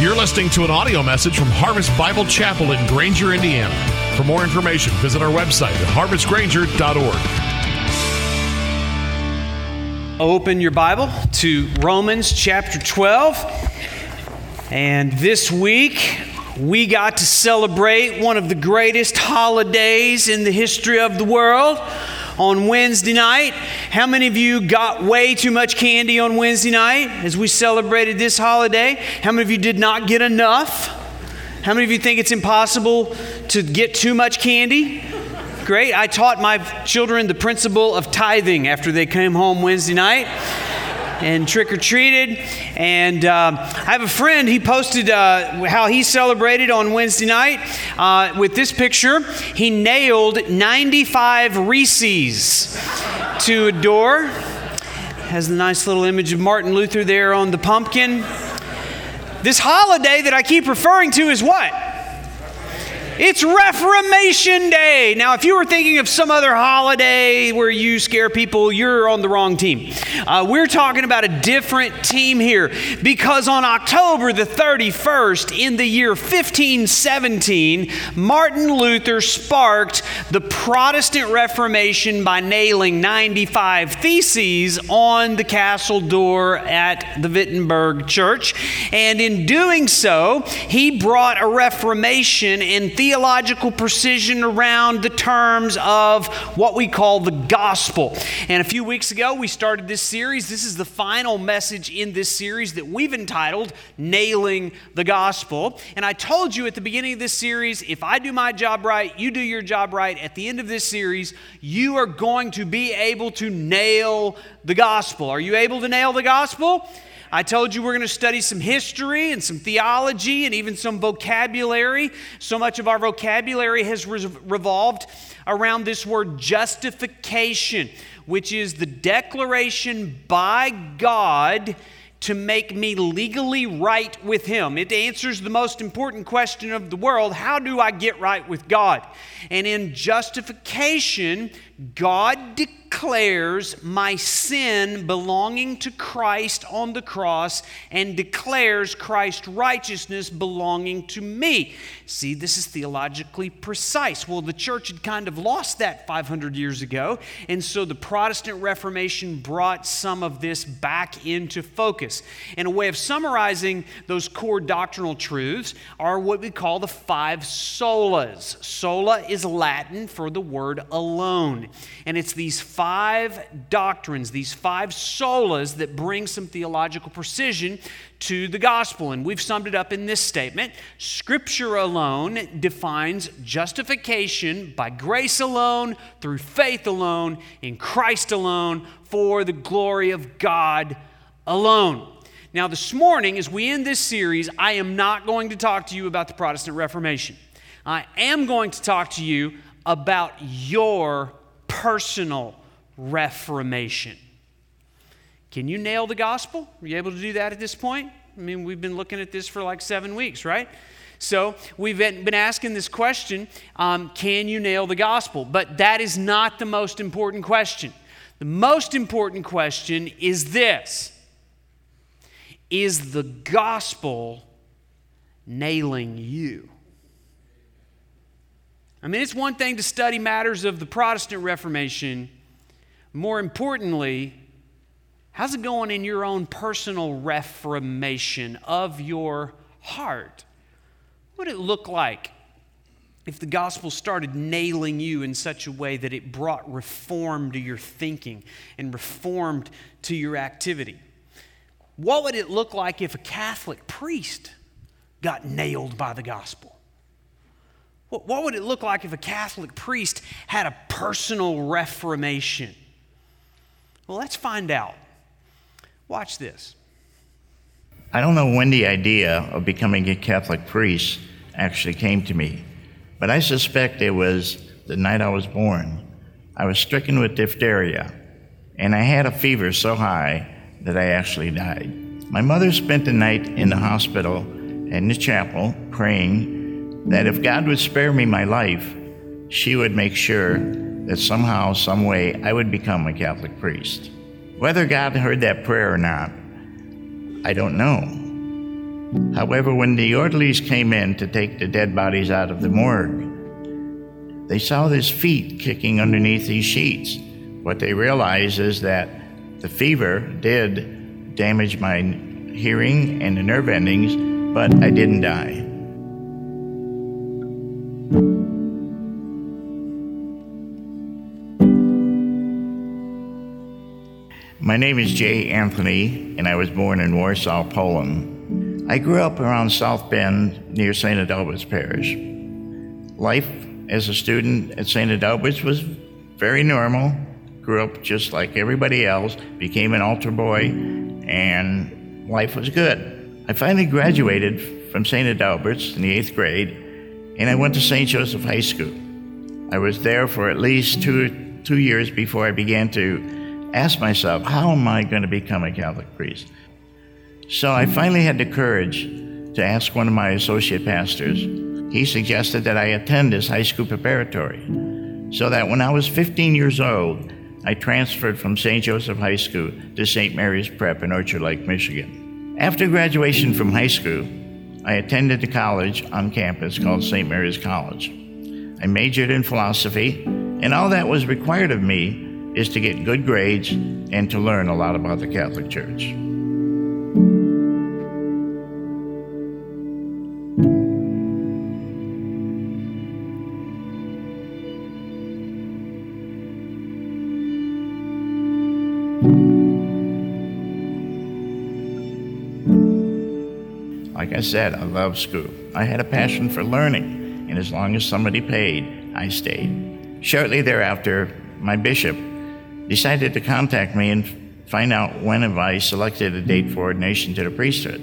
You're listening to an audio message from Harvest Bible Chapel in Granger, Indiana. For more information, visit our website at harvestgranger.org. Open your Bible to Romans chapter 12. And this week, we got to celebrate one of the greatest holidays in the history of the world on Wednesday night. How many of you got way too much candy on Wednesday night as we celebrated this holiday? How many of you did not get enough? How many of you think it's impossible to get too much candy? Great. I taught my children the principle of tithing after they came home Wednesday night and trick or treated. And uh, I have a friend, he posted uh, how he celebrated on Wednesday night uh, with this picture. He nailed 95 Reese's to a door. Has the nice little image of Martin Luther there on the pumpkin. This holiday that I keep referring to is what? It's Reformation Day. Now, if you were thinking of some other holiday where you scare people, you're on the wrong team. Uh, we're talking about a different team here because on October the 31st, in the year 1517, Martin Luther sparked the Protestant Reformation by nailing 95 theses on the castle door at the Wittenberg Church. And in doing so, he brought a Reformation in theology theological precision around the terms of what we call the gospel. And a few weeks ago, we started this series. This is the final message in this series that we've entitled Nailing the Gospel. And I told you at the beginning of this series if I do my job right, you do your job right, at the end of this series, you are going to be able to nail the gospel. Are you able to nail the gospel? I told you we're going to study some history and some theology and even some vocabulary. So much of our vocabulary has re- revolved around this word justification, which is the declaration by God to make me legally right with Him. It answers the most important question of the world how do I get right with God? And in justification, God declares my sin belonging to Christ on the cross and declares Christ's righteousness belonging to me. See, this is theologically precise. Well, the church had kind of lost that 500 years ago, and so the Protestant Reformation brought some of this back into focus. And a way of summarizing those core doctrinal truths are what we call the five solas. Sola is Latin for the word alone. And it's these five doctrines, these five solas that bring some theological precision to the gospel. And we've summed it up in this statement Scripture alone defines justification by grace alone, through faith alone, in Christ alone, for the glory of God alone. Now, this morning, as we end this series, I am not going to talk to you about the Protestant Reformation. I am going to talk to you about your personal reformation. Can you nail the gospel? Are you able to do that at this point? I mean, we've been looking at this for like seven weeks, right? So we've been asking this question um, can you nail the gospel? But that is not the most important question. The most important question is this Is the gospel nailing you? I mean, it's one thing to study matters of the Protestant Reformation. More importantly, how's it going in your own personal reformation of your heart? What would it look like if the gospel started nailing you in such a way that it brought reform to your thinking and reformed to your activity? What would it look like if a Catholic priest got nailed by the gospel? What would it look like if a Catholic priest had a personal reformation? Well, let's find out. Watch this. I don't know when the idea of becoming a Catholic priest actually came to me, but I suspect it was the night I was born. I was stricken with diphtheria, and I had a fever so high that I actually died. My mother spent the night in the hospital in the chapel praying that if God would spare me my life, she would make sure that somehow, some way, I would become a Catholic priest. Whether God heard that prayer or not, I don't know. However, when the orderlies came in to take the dead bodies out of the morgue, they saw his feet kicking underneath these sheets. What they realized is that the fever did damage my hearing and the nerve endings, but I didn't die. My name is Jay Anthony, and I was born in Warsaw, Poland. I grew up around South Bend near St. Adalbert's Parish. Life as a student at St. Adalbert's was very normal. Grew up just like everybody else, became an altar boy, and life was good. I finally graduated from St. Adalbert's in the eighth grade, and I went to St. Joseph High School. I was there for at least two, two years before I began to asked myself, how am I going to become a Catholic priest? So I finally had the courage to ask one of my associate pastors. He suggested that I attend his high school preparatory. So that when I was 15 years old, I transferred from St. Joseph High School to St. Mary's Prep in Orchard Lake, Michigan. After graduation from high school, I attended a college on campus called St. Mary's College. I majored in philosophy, and all that was required of me is to get good grades and to learn a lot about the Catholic Church. Like I said, I love school. I had a passion for learning, and as long as somebody paid, I stayed. Shortly thereafter, my bishop decided to contact me and find out when have I selected a date for ordination to the priesthood.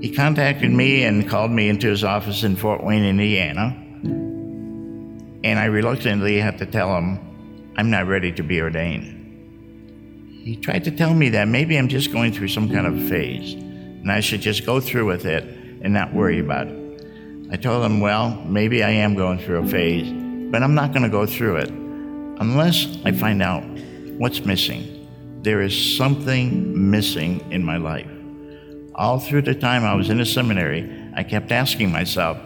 He contacted me and called me into his office in Fort Wayne, Indiana, and I reluctantly had to tell him I'm not ready to be ordained. He tried to tell me that maybe I'm just going through some kind of phase and I should just go through with it and not worry about it. I told him, well, maybe I am going through a phase, but I'm not going to go through it unless I find out what's missing. There is something missing in my life. All through the time I was in the seminary, I kept asking myself,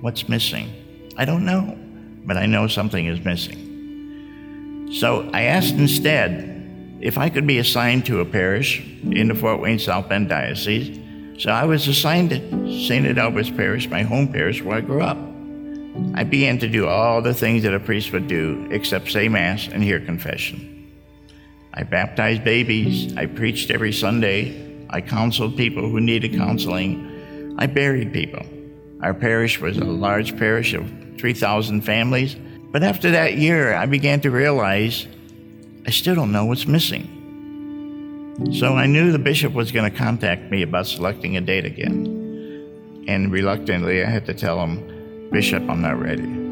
what's missing? I don't know, but I know something is missing. So I asked instead if I could be assigned to a parish in the Fort Wayne South Bend Diocese. So I was assigned to St. Adalbert's Parish, my home parish where I grew up. I began to do all the things that a priest would do except say Mass and hear confession. I baptized babies. I preached every Sunday. I counseled people who needed counseling. I buried people. Our parish was a large parish of 3,000 families. But after that year, I began to realize I still don't know what's missing. So I knew the bishop was going to contact me about selecting a date again. And reluctantly, I had to tell him Bishop, I'm not ready.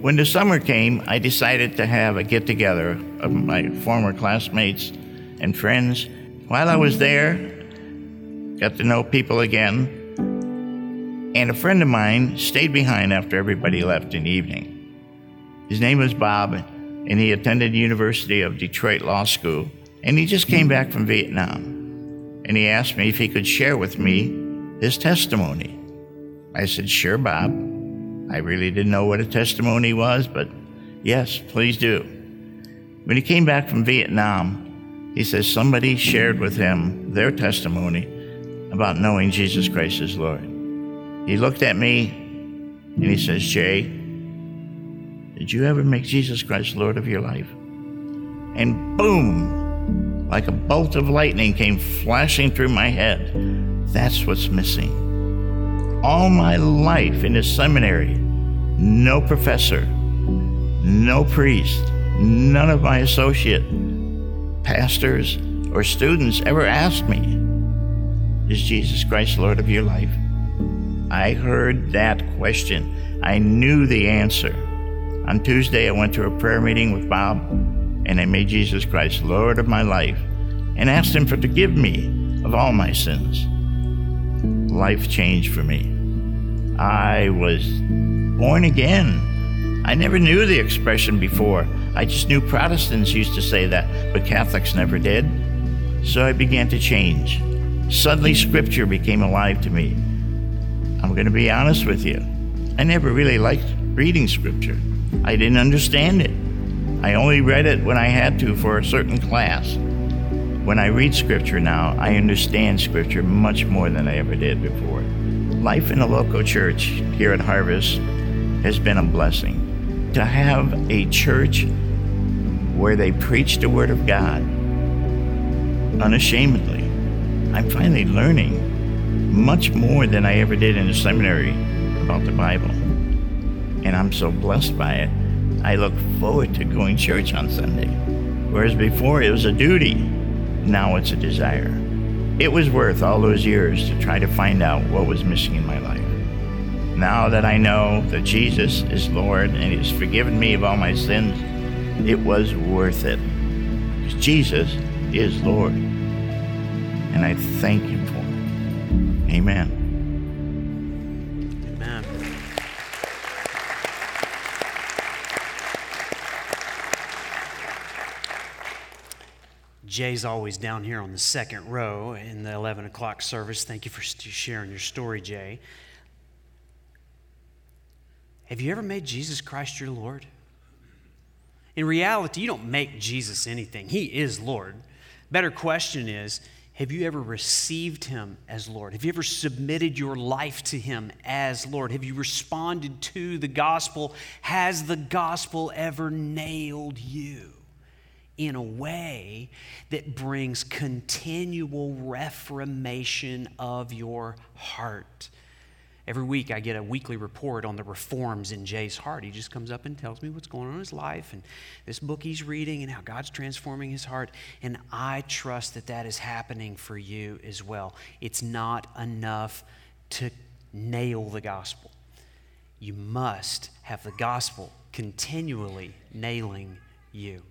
When the summer came, I decided to have a get together of my former classmates and friends. While I was there, got to know people again, and a friend of mine stayed behind after everybody left in the evening. His name was Bob, and he attended University of Detroit Law School, and he just came back from Vietnam. And he asked me if he could share with me his testimony. I said, Sure, Bob. I really didn't know what a testimony was, but yes, please do. When he came back from Vietnam, he says somebody shared with him their testimony about knowing Jesus Christ as Lord. He looked at me and he says, Jay, did you ever make Jesus Christ Lord of your life? And boom, like a bolt of lightning came flashing through my head. That's what's missing. All my life in the seminary, no professor, no priest, none of my associate pastors or students ever asked me, Is Jesus Christ Lord of your life? I heard that question. I knew the answer. On Tuesday, I went to a prayer meeting with Bob, and I made Jesus Christ Lord of my life and asked Him for forgive me of all my sins. life changed for me. I was born again. I never knew the expression before. I just knew Protestants used to say that, but Catholics never did. So I began to change. Suddenly, Scripture became alive to me. I'm going to be honest with you. I never really liked reading Scripture, I didn't understand it. I only read it when I had to for a certain class. When I read Scripture now, I understand Scripture much more than I ever did before. Life in a local church here at Harvest has been a blessing. To have a church where they preach the Word of God unashamedly, I'm finally learning much more than I ever did in the seminary about the Bible. And I'm so blessed by it. I look forward to going to church on Sunday. Whereas before it was a duty, now it's a desire. It was worth all those years to try to find out what was missing in my life. Now that I know that Jesus is Lord and He's forgiven me of all my sins, it was worth it. Because Jesus is Lord. And I thank Him. Amen. Amen. Jay's always down here on the second row in the 11 o'clock service. Thank you for sharing your story, Jay. Have you ever made Jesus Christ your Lord? In reality, you don't make Jesus anything, He is Lord. Better question is have you ever received Him as Lord? Have you ever submitted your life to Him as Lord? Have you responded to the gospel? Has the gospel ever nailed you? in a way that brings continual reformation of your heart. Every week, I get a weekly report on the reforms in Jay's heart. He just comes up and tells me what's going on in his life and this book he's reading and how God's transforming his heart. And I trust that that is happening for you as well. It's not enough to nail the gospel, you must have the gospel continually nailing you.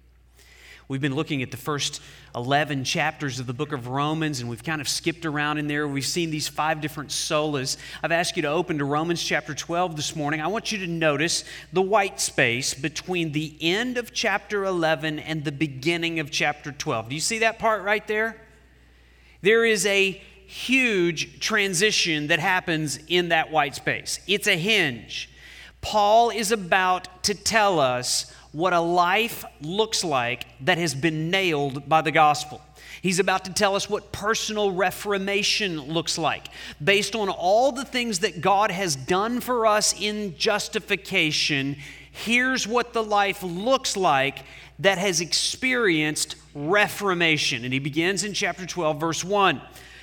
We've been looking at the first 11 chapters of the book of Romans, and we've kind of skipped around in there. We've seen these five different solas. I've asked you to open to Romans chapter 12 this morning. I want you to notice the white space between the end of chapter 11 and the beginning of chapter 12. Do you see that part right there? There is a huge transition that happens in that white space, it's a hinge. Paul is about to tell us what a life looks like that has been nailed by the gospel. He's about to tell us what personal reformation looks like based on all the things that God has done for us in justification. Here's what the life looks like that has experienced reformation. And he begins in chapter 12, verse 1.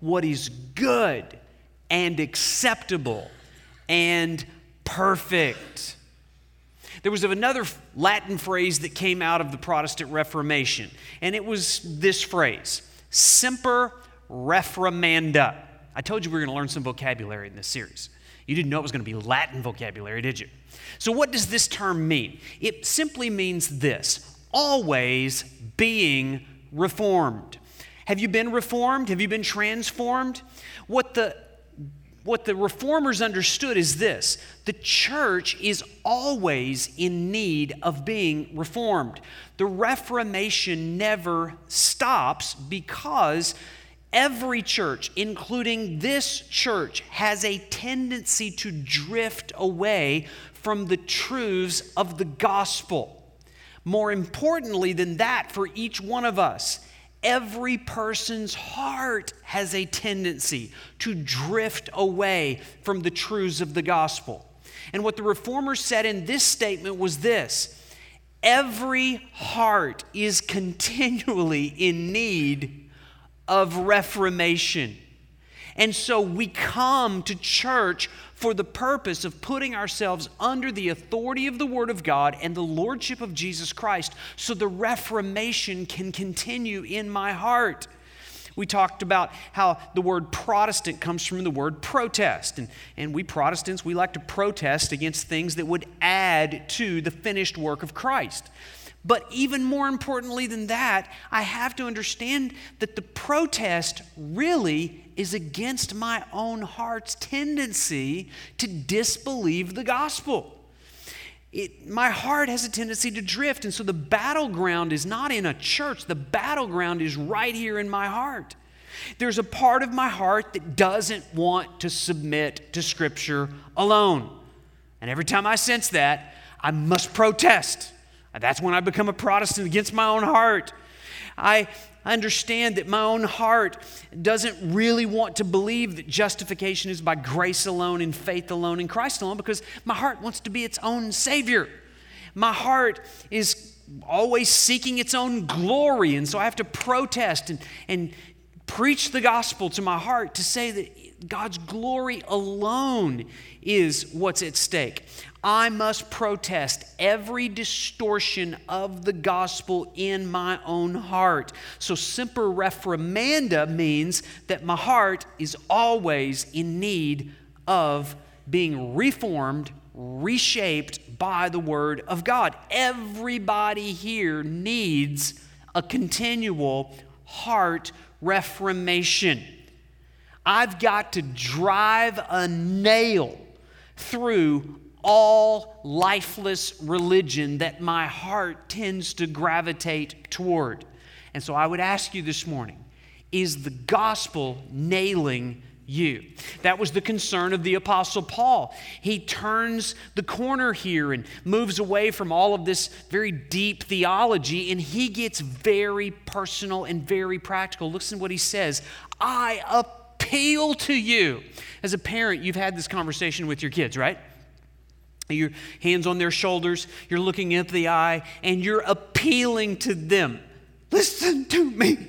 what is good and acceptable and perfect. There was another Latin phrase that came out of the Protestant Reformation, and it was this phrase Semper Reformanda. I told you we were going to learn some vocabulary in this series. You didn't know it was going to be Latin vocabulary, did you? So, what does this term mean? It simply means this always being reformed. Have you been reformed? Have you been transformed? What the what the reformers understood is this the church is always in need of being reformed. The Reformation never stops because every church, including this church, has a tendency to drift away from the truths of the gospel. More importantly than that, for each one of us, every person's heart has a tendency to drift away from the truths of the gospel. And what the reformers said in this statement was this every heart is continually in need of reformation. And so we come to church for the purpose of putting ourselves under the authority of the Word of God and the Lordship of Jesus Christ so the Reformation can continue in my heart. We talked about how the word Protestant comes from the word protest. And, and we Protestants, we like to protest against things that would add to the finished work of Christ. But even more importantly than that, I have to understand that the protest really is against my own heart's tendency to disbelieve the gospel. It, my heart has a tendency to drift, and so the battleground is not in a church, the battleground is right here in my heart. There's a part of my heart that doesn't want to submit to Scripture alone. And every time I sense that, I must protest. That's when I become a Protestant against my own heart. I understand that my own heart doesn't really want to believe that justification is by grace alone and faith alone and Christ alone because my heart wants to be its own Savior. My heart is always seeking its own glory, and so I have to protest and, and preach the gospel to my heart to say that God's glory alone is what's at stake. I must protest every distortion of the gospel in my own heart. So, semper reformanda means that my heart is always in need of being reformed, reshaped by the Word of God. Everybody here needs a continual heart reformation. I've got to drive a nail through all lifeless religion that my heart tends to gravitate toward. And so I would ask you this morning is the gospel nailing you. That was the concern of the Apostle Paul. He turns the corner here and moves away from all of this very deep theology, and he gets very personal and very practical. Listen to what he says I appeal to you. As a parent, you've had this conversation with your kids, right? Your hands on their shoulders, you're looking into the eye, and you're appealing to them. Listen to me.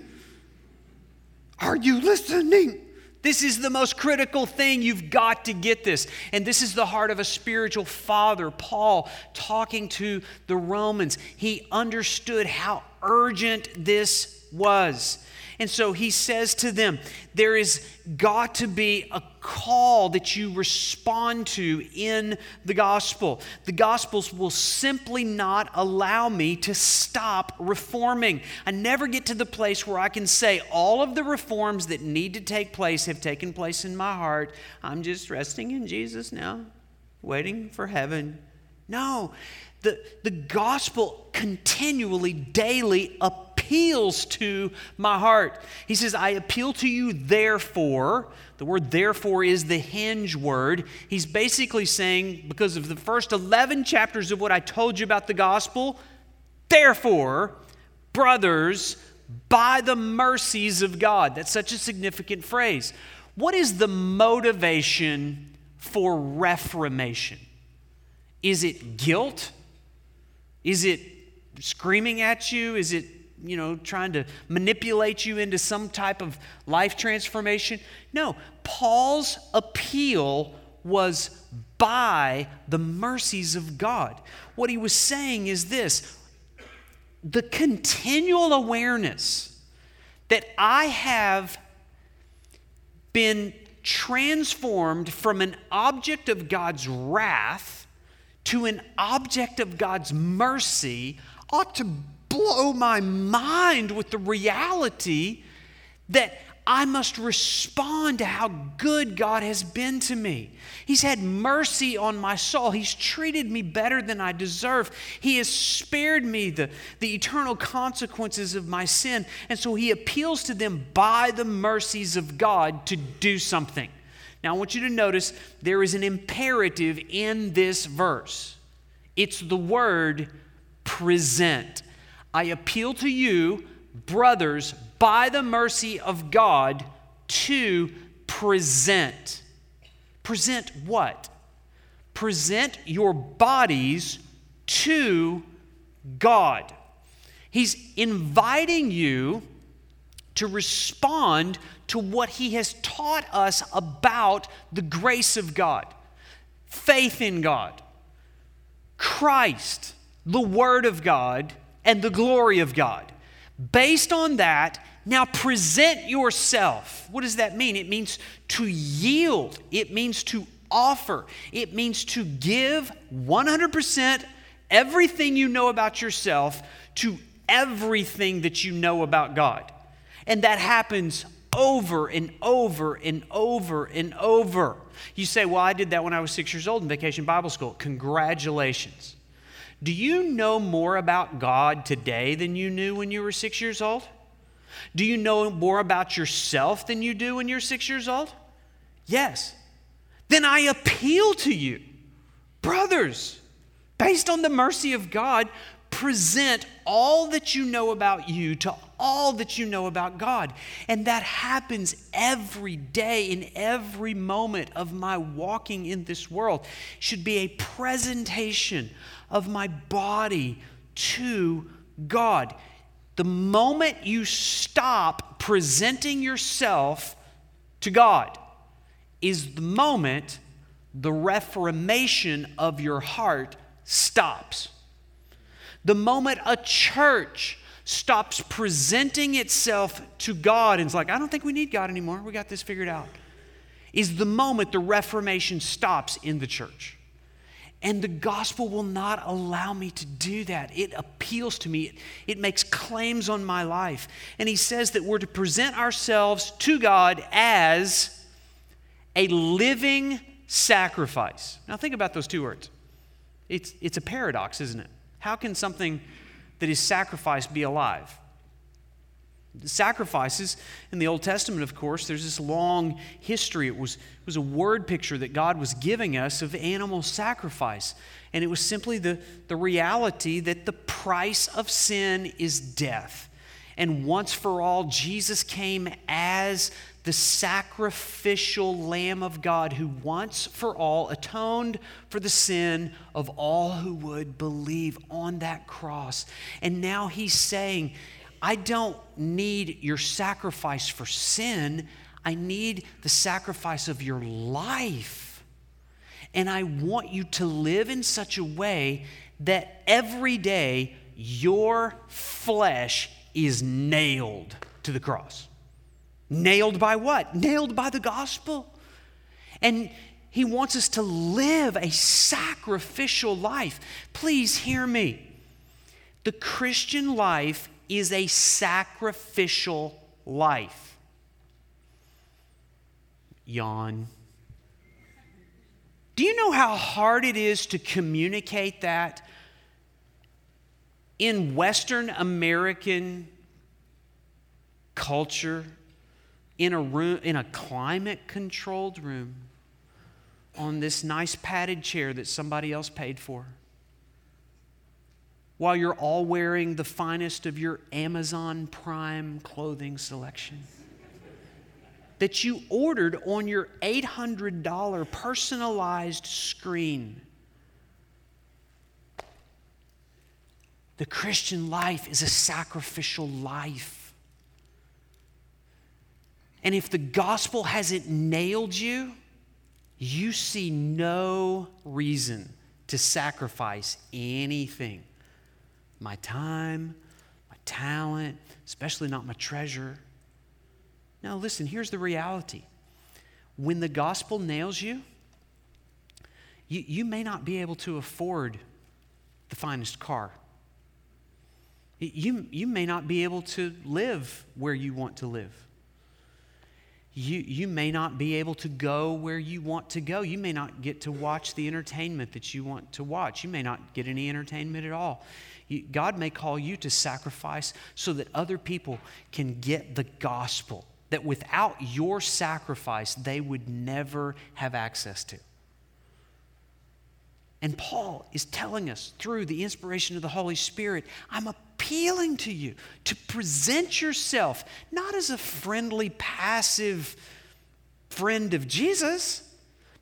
Are you listening? This is the most critical thing. You've got to get this. And this is the heart of a spiritual father, Paul, talking to the Romans. He understood how urgent this was. And so he says to them, There is got to be a call that you respond to in the gospel. The gospels will simply not allow me to stop reforming. I never get to the place where I can say, All of the reforms that need to take place have taken place in my heart. I'm just resting in Jesus now, waiting for heaven. No, the, the gospel continually, daily appeals to my heart. He says, I appeal to you, therefore. The word therefore is the hinge word. He's basically saying, because of the first 11 chapters of what I told you about the gospel, therefore, brothers, by the mercies of God. That's such a significant phrase. What is the motivation for reformation? Is it guilt? Is it screaming at you? Is it you know, trying to manipulate you into some type of life transformation. No, Paul's appeal was by the mercies of God. What he was saying is this the continual awareness that I have been transformed from an object of God's wrath to an object of God's mercy ought to blow my mind with the reality that I must respond to how good God has been to me. He's had mercy on my soul. He's treated me better than I deserve. He has spared me the, the eternal consequences of my sin. And so he appeals to them by the mercies of God to do something. Now, I want you to notice there is an imperative in this verse it's the word present. I appeal to you, brothers, by the mercy of God, to present. Present what? Present your bodies to God. He's inviting you to respond to what He has taught us about the grace of God, faith in God, Christ, the Word of God, and the glory of God. Based on that, now present yourself. What does that mean? It means to yield, it means to offer, it means to give 100% everything you know about yourself to everything that you know about God. And that happens over and over and over and over. You say, Well, I did that when I was six years old in vacation Bible school. Congratulations. Do you know more about God today than you knew when you were six years old? Do you know more about yourself than you do when you're six years old? Yes. Then I appeal to you, brothers, based on the mercy of God, present all that you know about you to all that you know about God. And that happens every day in every moment of my walking in this world. Should be a presentation of my body to God. The moment you stop presenting yourself to God is the moment the reformation of your heart stops. The moment a church stops presenting itself to God and is like, I don't think we need God anymore, we got this figured out, is the moment the reformation stops in the church. And the gospel will not allow me to do that. It appeals to me, it, it, makes claims on my life. And he says that we're to present ourselves to God as a living sacrifice. Now, think about those two words. It's, it's a paradox, isn't it? How can something that is sacrifice be alive? The sacrifices in the Old Testament, of course, there's this long history. It was, it was a word picture that God was giving us of animal sacrifice. And it was simply the, the reality that the price of sin is death. And once for all, Jesus came as the sacrificial Lamb of God who once for all atoned for the sin of all who would believe on that cross. And now he's saying, I don't need your sacrifice for sin. I need the sacrifice of your life. And I want you to live in such a way that every day your flesh is nailed to the cross. Nailed by what? Nailed by the gospel. And he wants us to live a sacrificial life. Please hear me. The Christian life is a sacrificial life. Yawn. Do you know how hard it is to communicate that in Western American culture, in a room, in a climate controlled room, on this nice padded chair that somebody else paid for? while you're all wearing the finest of your Amazon Prime clothing selection that you ordered on your $800 personalized screen. The Christian life is a sacrificial life. And if the gospel hasn't nailed you, you see no reason to sacrifice anything my time, my talent, especially not my treasure. Now, listen, here's the reality. When the gospel nails you, you, you may not be able to afford the finest car. You, you may not be able to live where you want to live. You, you may not be able to go where you want to go. You may not get to watch the entertainment that you want to watch. You may not get any entertainment at all. God may call you to sacrifice so that other people can get the gospel that without your sacrifice, they would never have access to. And Paul is telling us through the inspiration of the Holy Spirit I'm appealing to you to present yourself not as a friendly, passive friend of Jesus,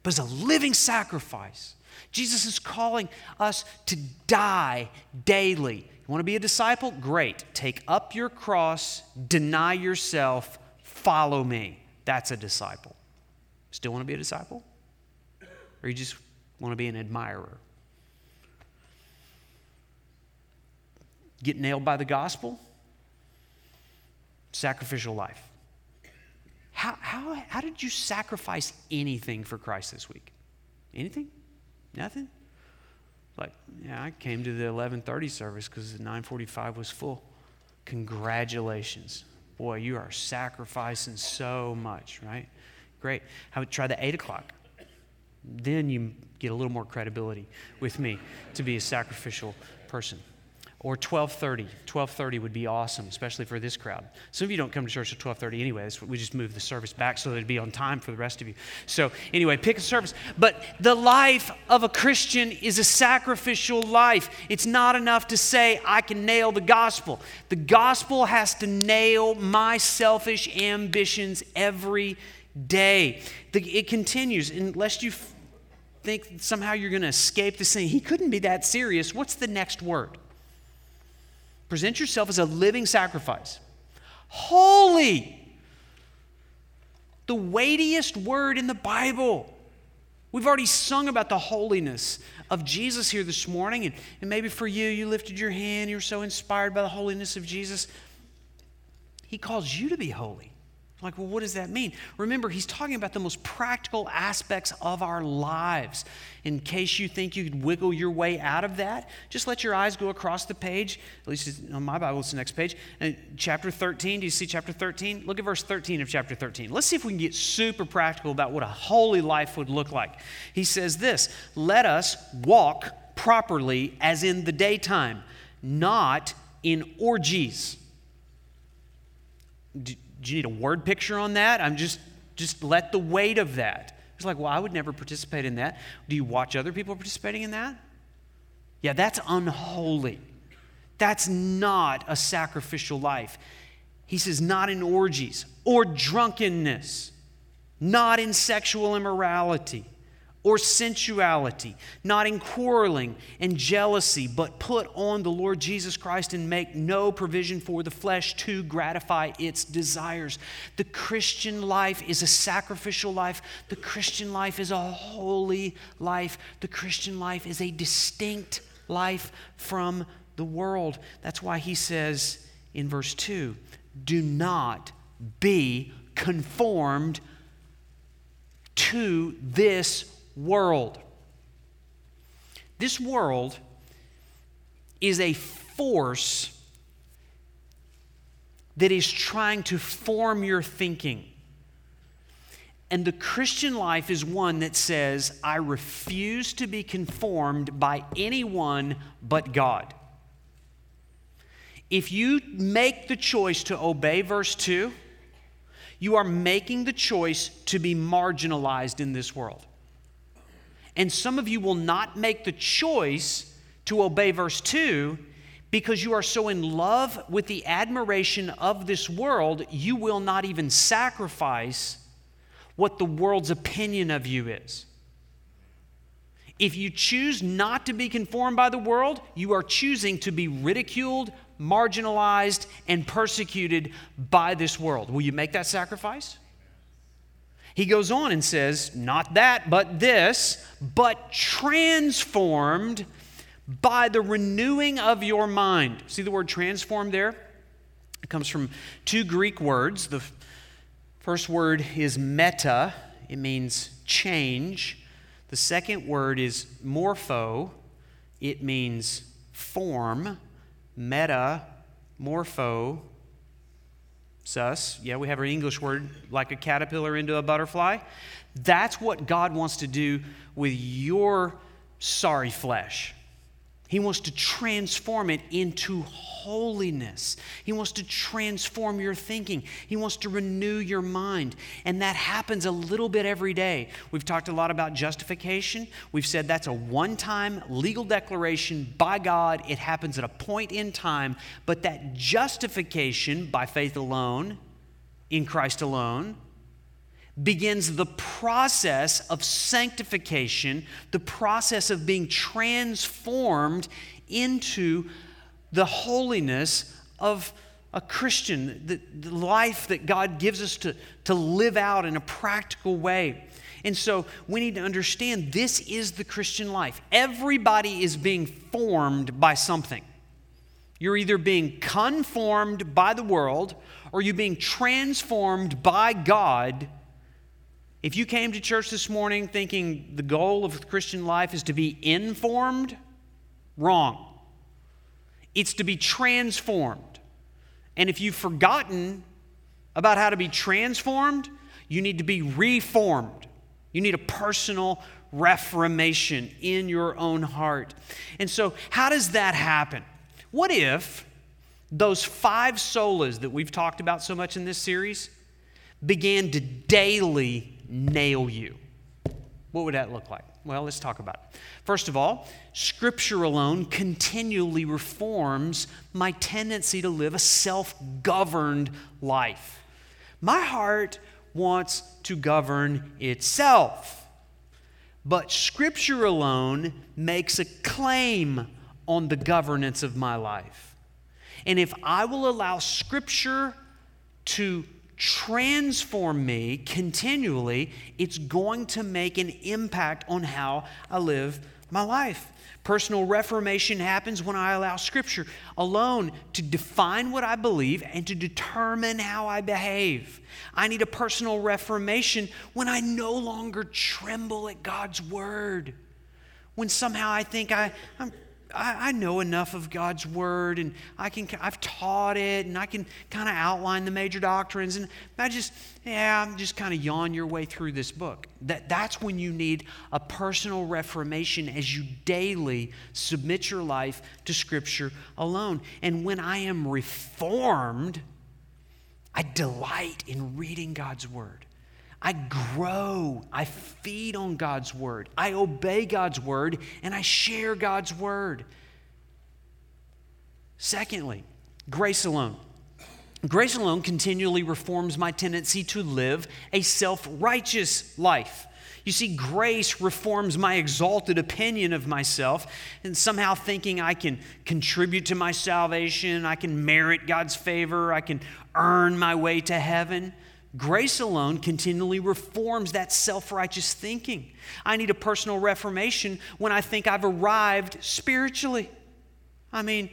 but as a living sacrifice Jesus is calling us to die daily. You want to be a disciple? Great. Take up your cross, deny yourself, follow me. That's a disciple. Still want to be a disciple? Or you just want to be an admirer? Get nailed by the gospel? Sacrificial life. How, how, how did you sacrifice anything for Christ this week? Anything? Nothing? Like, yeah, I came to the 1130 service because the 945 was full. Congratulations. Boy, you are sacrificing so much, right? Great. How about try the 8 o'clock? Then you get a little more credibility with me to be a sacrificial person or 12:30. 12:30 would be awesome, especially for this crowd. Some of you don't come to church at 12:30 anyway. we just moved the service back so that it'd be on time for the rest of you. So anyway, pick a service. But the life of a Christian is a sacrificial life. It's not enough to say I can nail the gospel. The gospel has to nail my selfish ambitions every day. The, it continues unless you think somehow you're going to escape this thing. He couldn't be that serious. What's the next word? Present yourself as a living sacrifice. Holy. The weightiest word in the Bible. We've already sung about the holiness of Jesus here this morning. And, and maybe for you, you lifted your hand, you were so inspired by the holiness of Jesus. He calls you to be holy. Like, well, what does that mean? Remember, he's talking about the most practical aspects of our lives. In case you think you could wiggle your way out of that, just let your eyes go across the page. At least on my Bible, it's the next page. And chapter 13, do you see chapter 13? Look at verse 13 of chapter 13. Let's see if we can get super practical about what a holy life would look like. He says this Let us walk properly as in the daytime, not in orgies. Do, do you need a word picture on that? I'm just, just let the weight of that. It's like, well, I would never participate in that. Do you watch other people participating in that? Yeah, that's unholy. That's not a sacrificial life. He says, not in orgies or drunkenness, not in sexual immorality or sensuality, not in quarreling and jealousy, but put on the Lord Jesus Christ and make no provision for the flesh to gratify its desires. The Christian life is a sacrificial life. The Christian life is a holy life. The Christian life is a distinct life from the world. That's why he says in verse 2 do not be conformed to this world. This world is a force that is trying to form your thinking. And the Christian life is one that says, I refuse to be conformed by anyone but God. If you make the choice to obey verse 2, you are making the choice to be marginalized in this world. And some of you will not make the choice to obey verse 2 because you are so in love with the admiration of this world, you will not even sacrifice what the world's opinion of you is. If you choose not to be conformed by the world, you are choosing to be ridiculed, marginalized, and persecuted by this world. Will you make that sacrifice? He goes on and says, Not that, but this, but transformed by the renewing of your mind. See the word transformed there? It comes from two Greek words. The first word is meta, it means change. The second word is morpho, it means form. Meta, morpho, sus. Yeah, we have our English word like a caterpillar into a butterfly. That's what God wants to do with your sorry flesh. He wants to transform it into holiness. He wants to transform your thinking. He wants to renew your mind. And that happens a little bit every day. We've talked a lot about justification. We've said that's a one time legal declaration by God. It happens at a point in time. But that justification by faith alone, in Christ alone, begins the process of sanctification, the process of being transformed into the holiness of a Christian, the, the, life that God gives us to, to live out in a practical way. And so we need to understand this is the Christian life. Everybody is being formed by something. You're either being conformed by the world or you're being transformed by God. If you came to church this morning thinking the goal of Christian life is to be informed, wrong. It's to be transformed. And if you've forgotten about how to be transformed, you need to be reformed. You need a personal reformation in your own heart. And so, how does that happen? What if those five solas that we've talked about so much in this series began to daily nail you? What would that look like? Well, let's talk about it. First of all, Scripture alone continually reforms my tendency to live a self governed life. My heart wants to govern itself, but Scripture alone makes a claim on the governance of my life. And if I will allow Scripture to transform me continually, it's going to make an impact on how I live my life. Personal reformation happens when I allow Scripture alone to define what I believe and to determine how I behave. I need a personal reformation when I no longer tremble at God's Word. When somehow I think I, I'm I, I, know enough of God's word and I can, I've taught it and I can kind of outline the major doctrines. And I just, yeah, I'm just kind of yawn your way through this book. That, that's when you need a personal reformation as you daily submit your life to Scripture alone. And when I am reformed, I delight in reading God's word. I grow. I feed on God's word. I obey God's word and I share God's word. Secondly, grace alone. Grace alone continually reforms my tendency to live a self righteous life. You see, grace reforms my exalted opinion of myself and somehow thinking I can contribute to my salvation, I can merit God's favor, I can earn my way to heaven. Grace alone continually reforms that self righteous thinking. I need a personal reformation when I think I've arrived spiritually. I mean,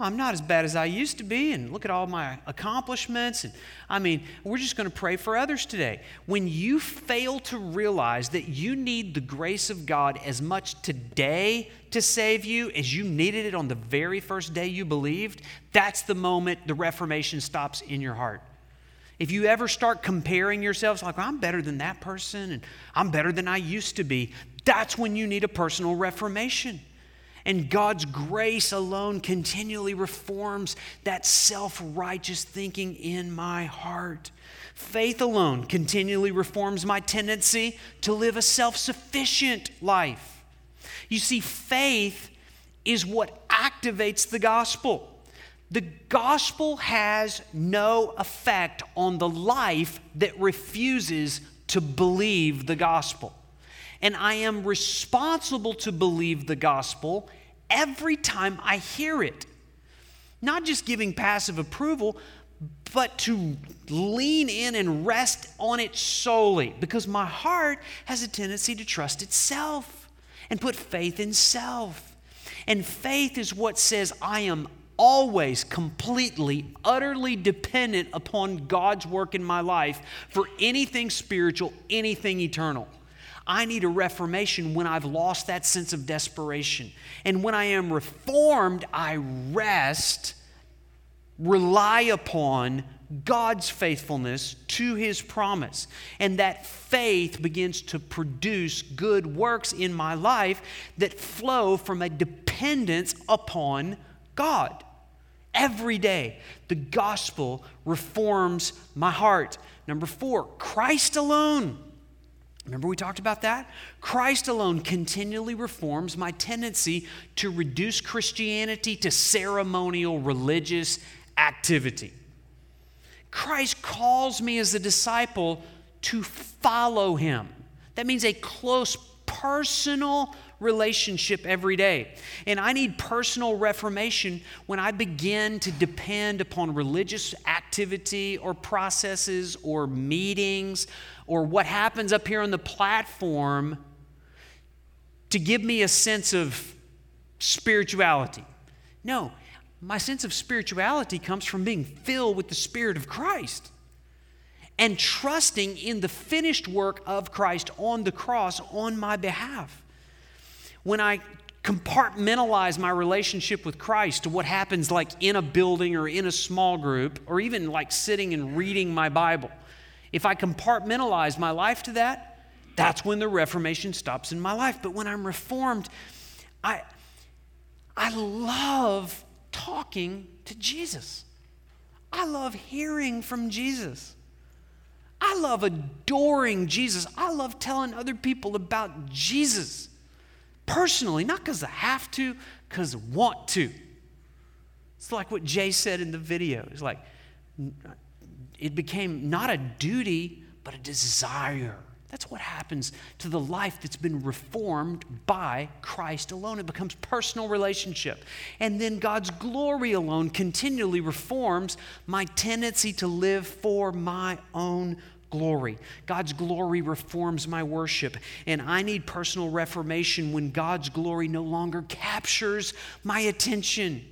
I'm not as bad as I used to be, and look at all my accomplishments. And I mean, we're just going to pray for others today. When you fail to realize that you need the grace of God as much today to save you as you needed it on the very first day you believed, that's the moment the reformation stops in your heart. If you ever start comparing yourselves, like, I'm better than that person and I'm better than I used to be, that's when you need a personal reformation. And God's grace alone continually reforms that self righteous thinking in my heart. Faith alone continually reforms my tendency to live a self sufficient life. You see, faith is what activates the gospel. The gospel has no effect on the life that refuses to believe the gospel. And I am responsible to believe the gospel every time I hear it. Not just giving passive approval, but to lean in and rest on it solely because my heart has a tendency to trust itself and put faith in self. And faith is what says, I am always completely, utterly dependent upon God's work in my life for anything spiritual, anything eternal. I need a reformation when I've lost that sense of desperation. And when I am reformed, I rest, rely upon God's faithfulness to his promise. And that faith begins to produce good works in my life that flow from a dependence upon God. Every day, the gospel reforms my heart. Number four, Christ alone. Remember, we talked about that? Christ alone continually reforms my tendency to reduce Christianity to ceremonial religious activity. Christ calls me as a disciple to follow him. That means a close personal relationship every day. And I need personal reformation when I begin to depend upon religious activity or processes or meetings or what happens up here on the platform to give me a sense of spirituality. No, my sense of spirituality comes from being filled with the Spirit of Christ and trusting in the finished work of Christ on the cross on my behalf. When I compartmentalize my relationship with Christ to what happens like in a building or in a small group or even like sitting and reading my Bible, if I compartmentalize my life to that, that's when the Reformation stops in my life. But when I'm reformed, I, I love talking to Jesus. I love hearing from Jesus. I love adoring Jesus. I love telling other people about Jesus personally, not because I have to, because I want to. It's like what Jay said in the video. It's like it became not a duty, but a desire. That's what happens to the life that's been reformed by Christ alone. It becomes personal relationship. And then God's glory alone continually reforms my tendency to live for my own glory. God's glory reforms my worship. And I need personal reformation when God's glory no longer captures my attention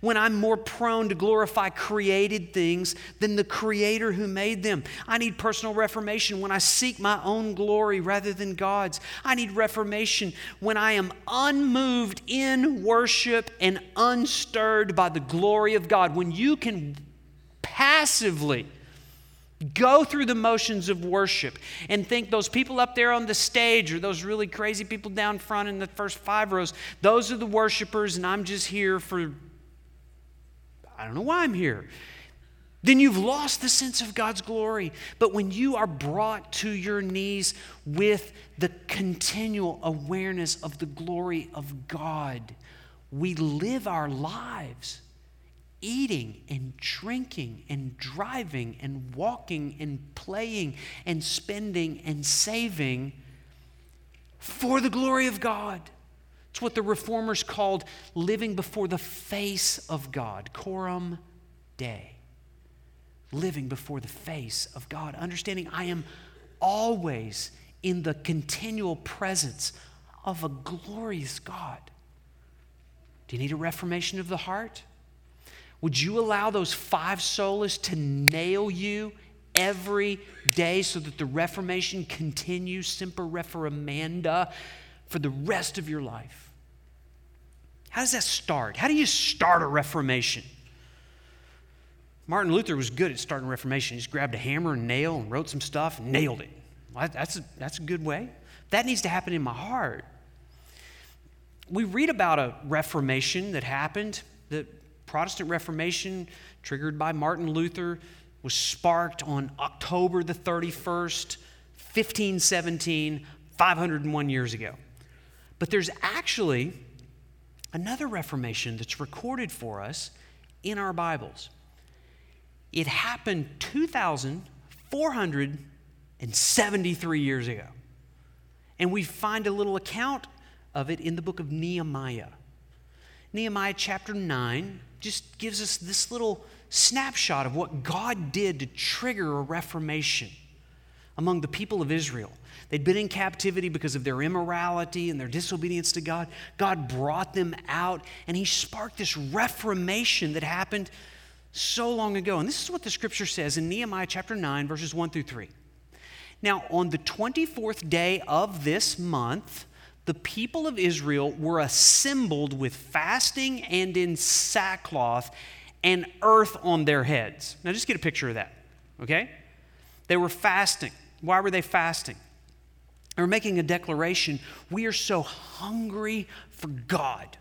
when I'm more prone to glorify created things than the creator who made them. I need personal reformation when I seek my own glory rather than God's. I need reformation when I am unmoved in worship and unstirred by the glory of God. When you can passively Go through the motions of worship and think those people up there on the stage or those really crazy people down front in the first five rows, those are the worshipers, and I'm just here for I don't know why I'm here. Then you've lost the sense of God's glory. But when you are brought to your knees with the continual awareness of the glory of God, we live our lives eating and drinking and driving and walking and playing and spending and saving for the glory of God. It's what the reformers called living before the face of God, coram Deo. Living before the face of God, understanding I am always in the continual presence of a glorious God. Do you need a reformation of the heart? Would you allow those five solas to nail you every day so that the Reformation continues, semper reformanda, for the rest of your life? How does that start? How do you start a reformation? Martin Luther was good at starting a reformation. He just grabbed a hammer and nail and wrote some stuff and nailed it. That's, a, that's a good way. That needs to happen in my heart. We read about a reformation that happened. The Protestant Reformation, triggered by Martin Luther, was sparked on October the 31st, 1517, 501 years ago. But there's actually another Reformation that's recorded for us in our Bibles. It happened 2,473 years ago. And we find a little account of it in the book of Nehemiah. Nehemiah chapter 9 just gives us this little snapshot of what God did to trigger a reformation among the people of Israel. They'd been in captivity because of their immorality and their disobedience to God. God brought them out, and He sparked this reformation that happened so long ago. And this is what the scripture says in Nehemiah chapter 9, verses 1 through 3. Now, on the 24th day of this month, the people of Israel were assembled with fasting and in sackcloth and earth on their heads. Now, just get a picture of that, okay? They were fasting. Why were they fasting? They were making a declaration. We are so hungry for God.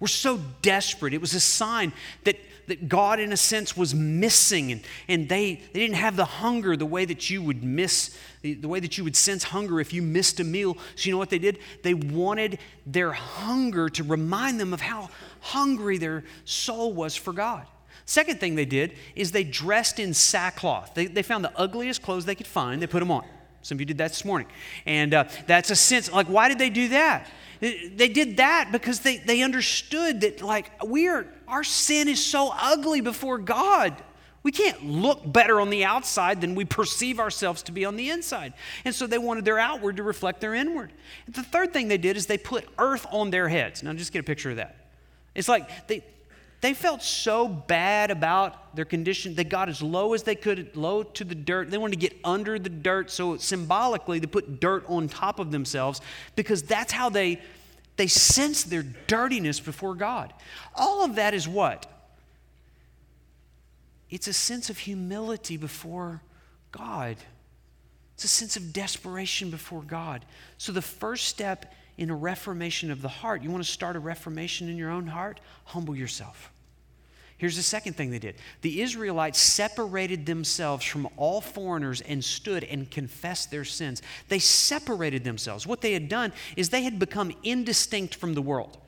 We're so desperate. It was a sign that, that God, in a sense, was missing, and, and they, they didn't have the hunger the way that you would miss, the, the way that you would sense hunger if you missed a meal. So, you know what they did? They wanted their hunger to remind them of how hungry their soul was for God. Second thing they did is they dressed in sackcloth. They, they found the ugliest clothes they could find, they put them on. Some of you did that this morning. And uh, that's a sense, like, why did they do that? They did that because they, they understood that, like, we are, our sin is so ugly before God. We can't look better on the outside than we perceive ourselves to be on the inside. And so they wanted their outward to reflect their inward. The third thing they did is they put earth on their heads. Now, just get a picture of that. It's like they, they felt so bad about their condition. They got as low as they could, low to the dirt. They wanted to get under the dirt. So symbolically, they put dirt on top of themselves because that's how they, they sense their dirtiness before God. All of that is what? It's a sense of humility before God. It's a sense of desperation before God. So, the first step in a reformation of the heart, you want to start a reformation in your own heart? Humble yourself. Here's the second thing they did the Israelites separated themselves from all foreigners and stood and confessed their sins. They separated themselves. What they had done is they had become indistinct from the world.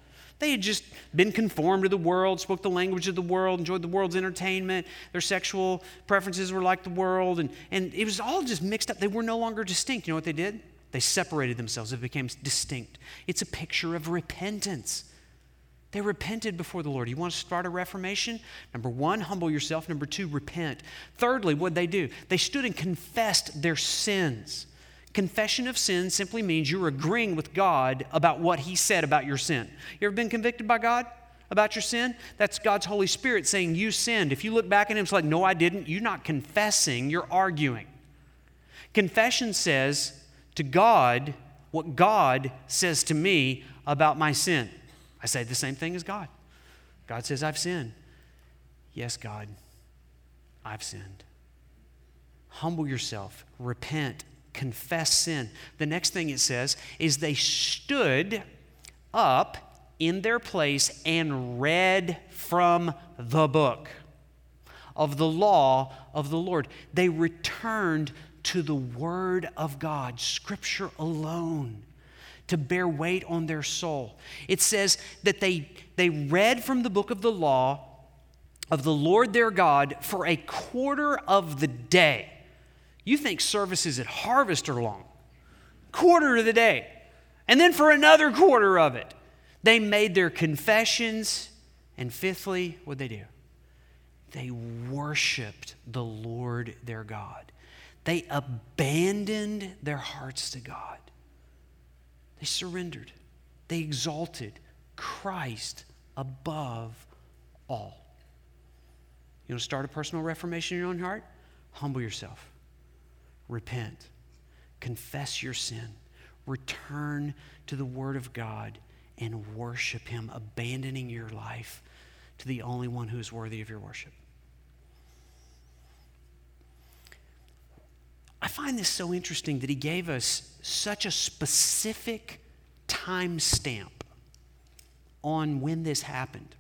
They had just been conformed to the world, spoke the language of the world, enjoyed the world's entertainment. Their sexual preferences were like the world, and, and it was all just mixed up. They were no longer distinct. You know what they did? They separated themselves, they became distinct. It's a picture of repentance. They repented before the Lord. You want to start a reformation? Number one, humble yourself. Number two, repent. Thirdly, what did they do? They stood and confessed their sins. Confession of sin simply means you're agreeing with God about what He said about your sin. You ever been convicted by God about your sin? That's God's Holy Spirit saying you sinned. If you look back at Him, it's like, no, I didn't. You're not confessing, you're arguing. Confession says to God what God says to me about my sin. I say the same thing as God. God says, I've sinned. Yes, God, I've sinned. Humble yourself, repent, confess sin. The next thing it says is they stood up in their place and read from the book of the law of the Lord. They returned to the Word of God, Scripture alone, to bear weight on their soul. It says that they, they read from the book of the law of the Lord their God for a quarter of the day. You think services at Harvest are long. Quarter of the day. And then for another quarter of it, they made their confessions. And fifthly, what they do? They worshiped the Lord their God. They abandoned their hearts to God. They surrendered. They exalted Christ above all. You want to start a personal reformation in your own heart? Humble yourself repent, confess your sin, return to the Word of God, and worship Him, abandoning your life to the only one who is worthy of your worship. I find this so interesting that He gave us such a specific time stamp on when this happened.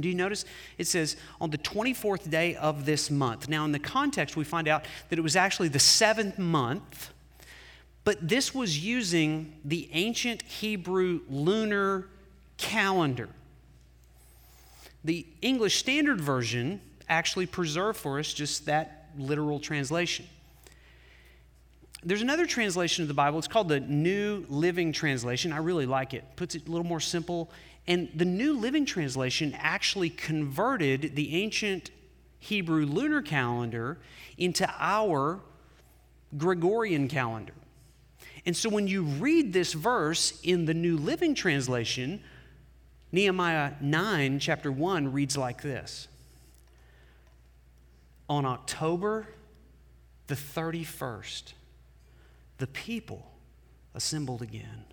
Do you notice? It says on the 24th day of this month. Now, in the context, we find out that it was actually the seventh month, but this was using the ancient Hebrew lunar calendar. The English Standard Version actually preserved for us just that literal translation. There's another translation of the Bible. It's called the New Living Translation. I really like it. Puts it a little more simple and the New Living Translation actually converted the ancient Hebrew lunar calendar into our Gregorian calendar. And so when you read this verse in the New Living Translation, Nehemiah 9, chapter 1, reads like this On October the 31st, the people assembled again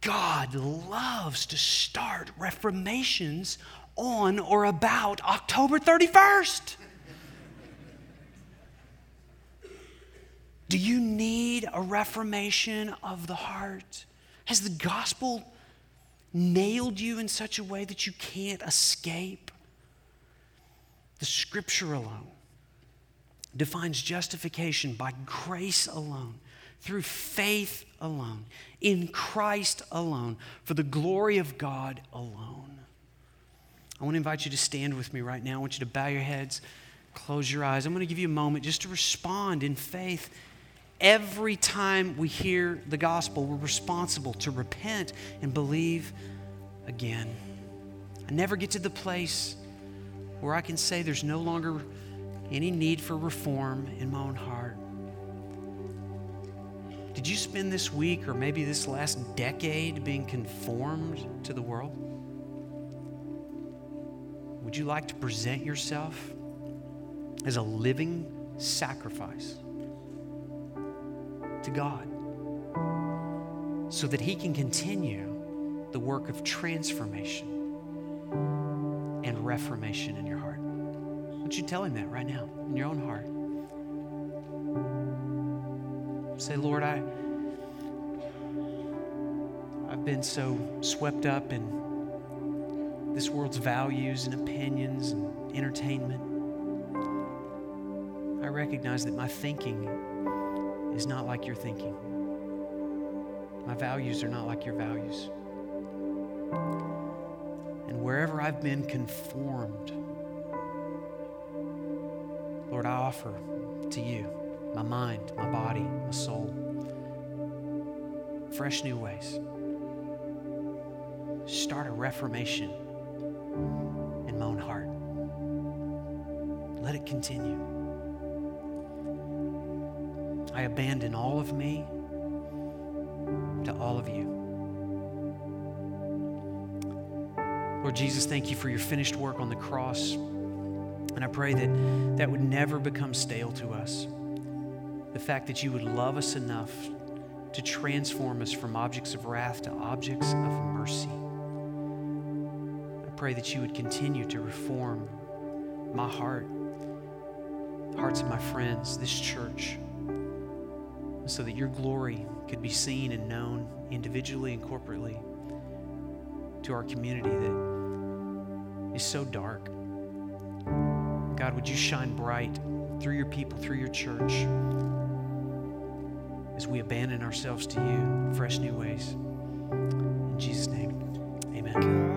God loves to start reformations on or about October 31st. Do you need a reformation of the heart? Has the gospel nailed you in such a way that you can't escape? The scripture alone defines justification by grace alone through faith alone, in Christ alone, for the glory of God alone. I want to invite you to stand with me right now. I want you to bow your heads, close your eyes. I'm going to give you a moment just to respond in faith. Every time we hear the gospel, we're responsible to repent and believe again. I never get to the place where I can say there's no longer any need for reform in my own heart. Did you spend this week or maybe this last decade being conformed to the world? Would you like to present yourself as a living sacrifice to God so that He can continue the work of transformation and reformation in your heart? Would you tell Him that right now in your own heart? Say, Lord, I, I've been so swept up in this world's values and opinions and entertainment. I recognize that my thinking is not like your thinking. My values are not like your values. And wherever I've been conformed, Lord, I offer to you my mind, my body, my soul. Fresh new ways. Start a reformation in my own heart. Let it continue. I abandon all of me to all of you. Lord Jesus, thank you for your finished work on the cross. And I pray that that would never become stale to us the fact that you would love us enough to transform us from objects of wrath to objects of mercy. I pray that you would continue to reform my heart, the hearts of my friends, this church, so that your glory could be seen and known individually and corporately to our community that is so dark. God, would you shine bright through your people, through your church, as we abandon ourselves to you fresh new ways. In Jesus' name, amen.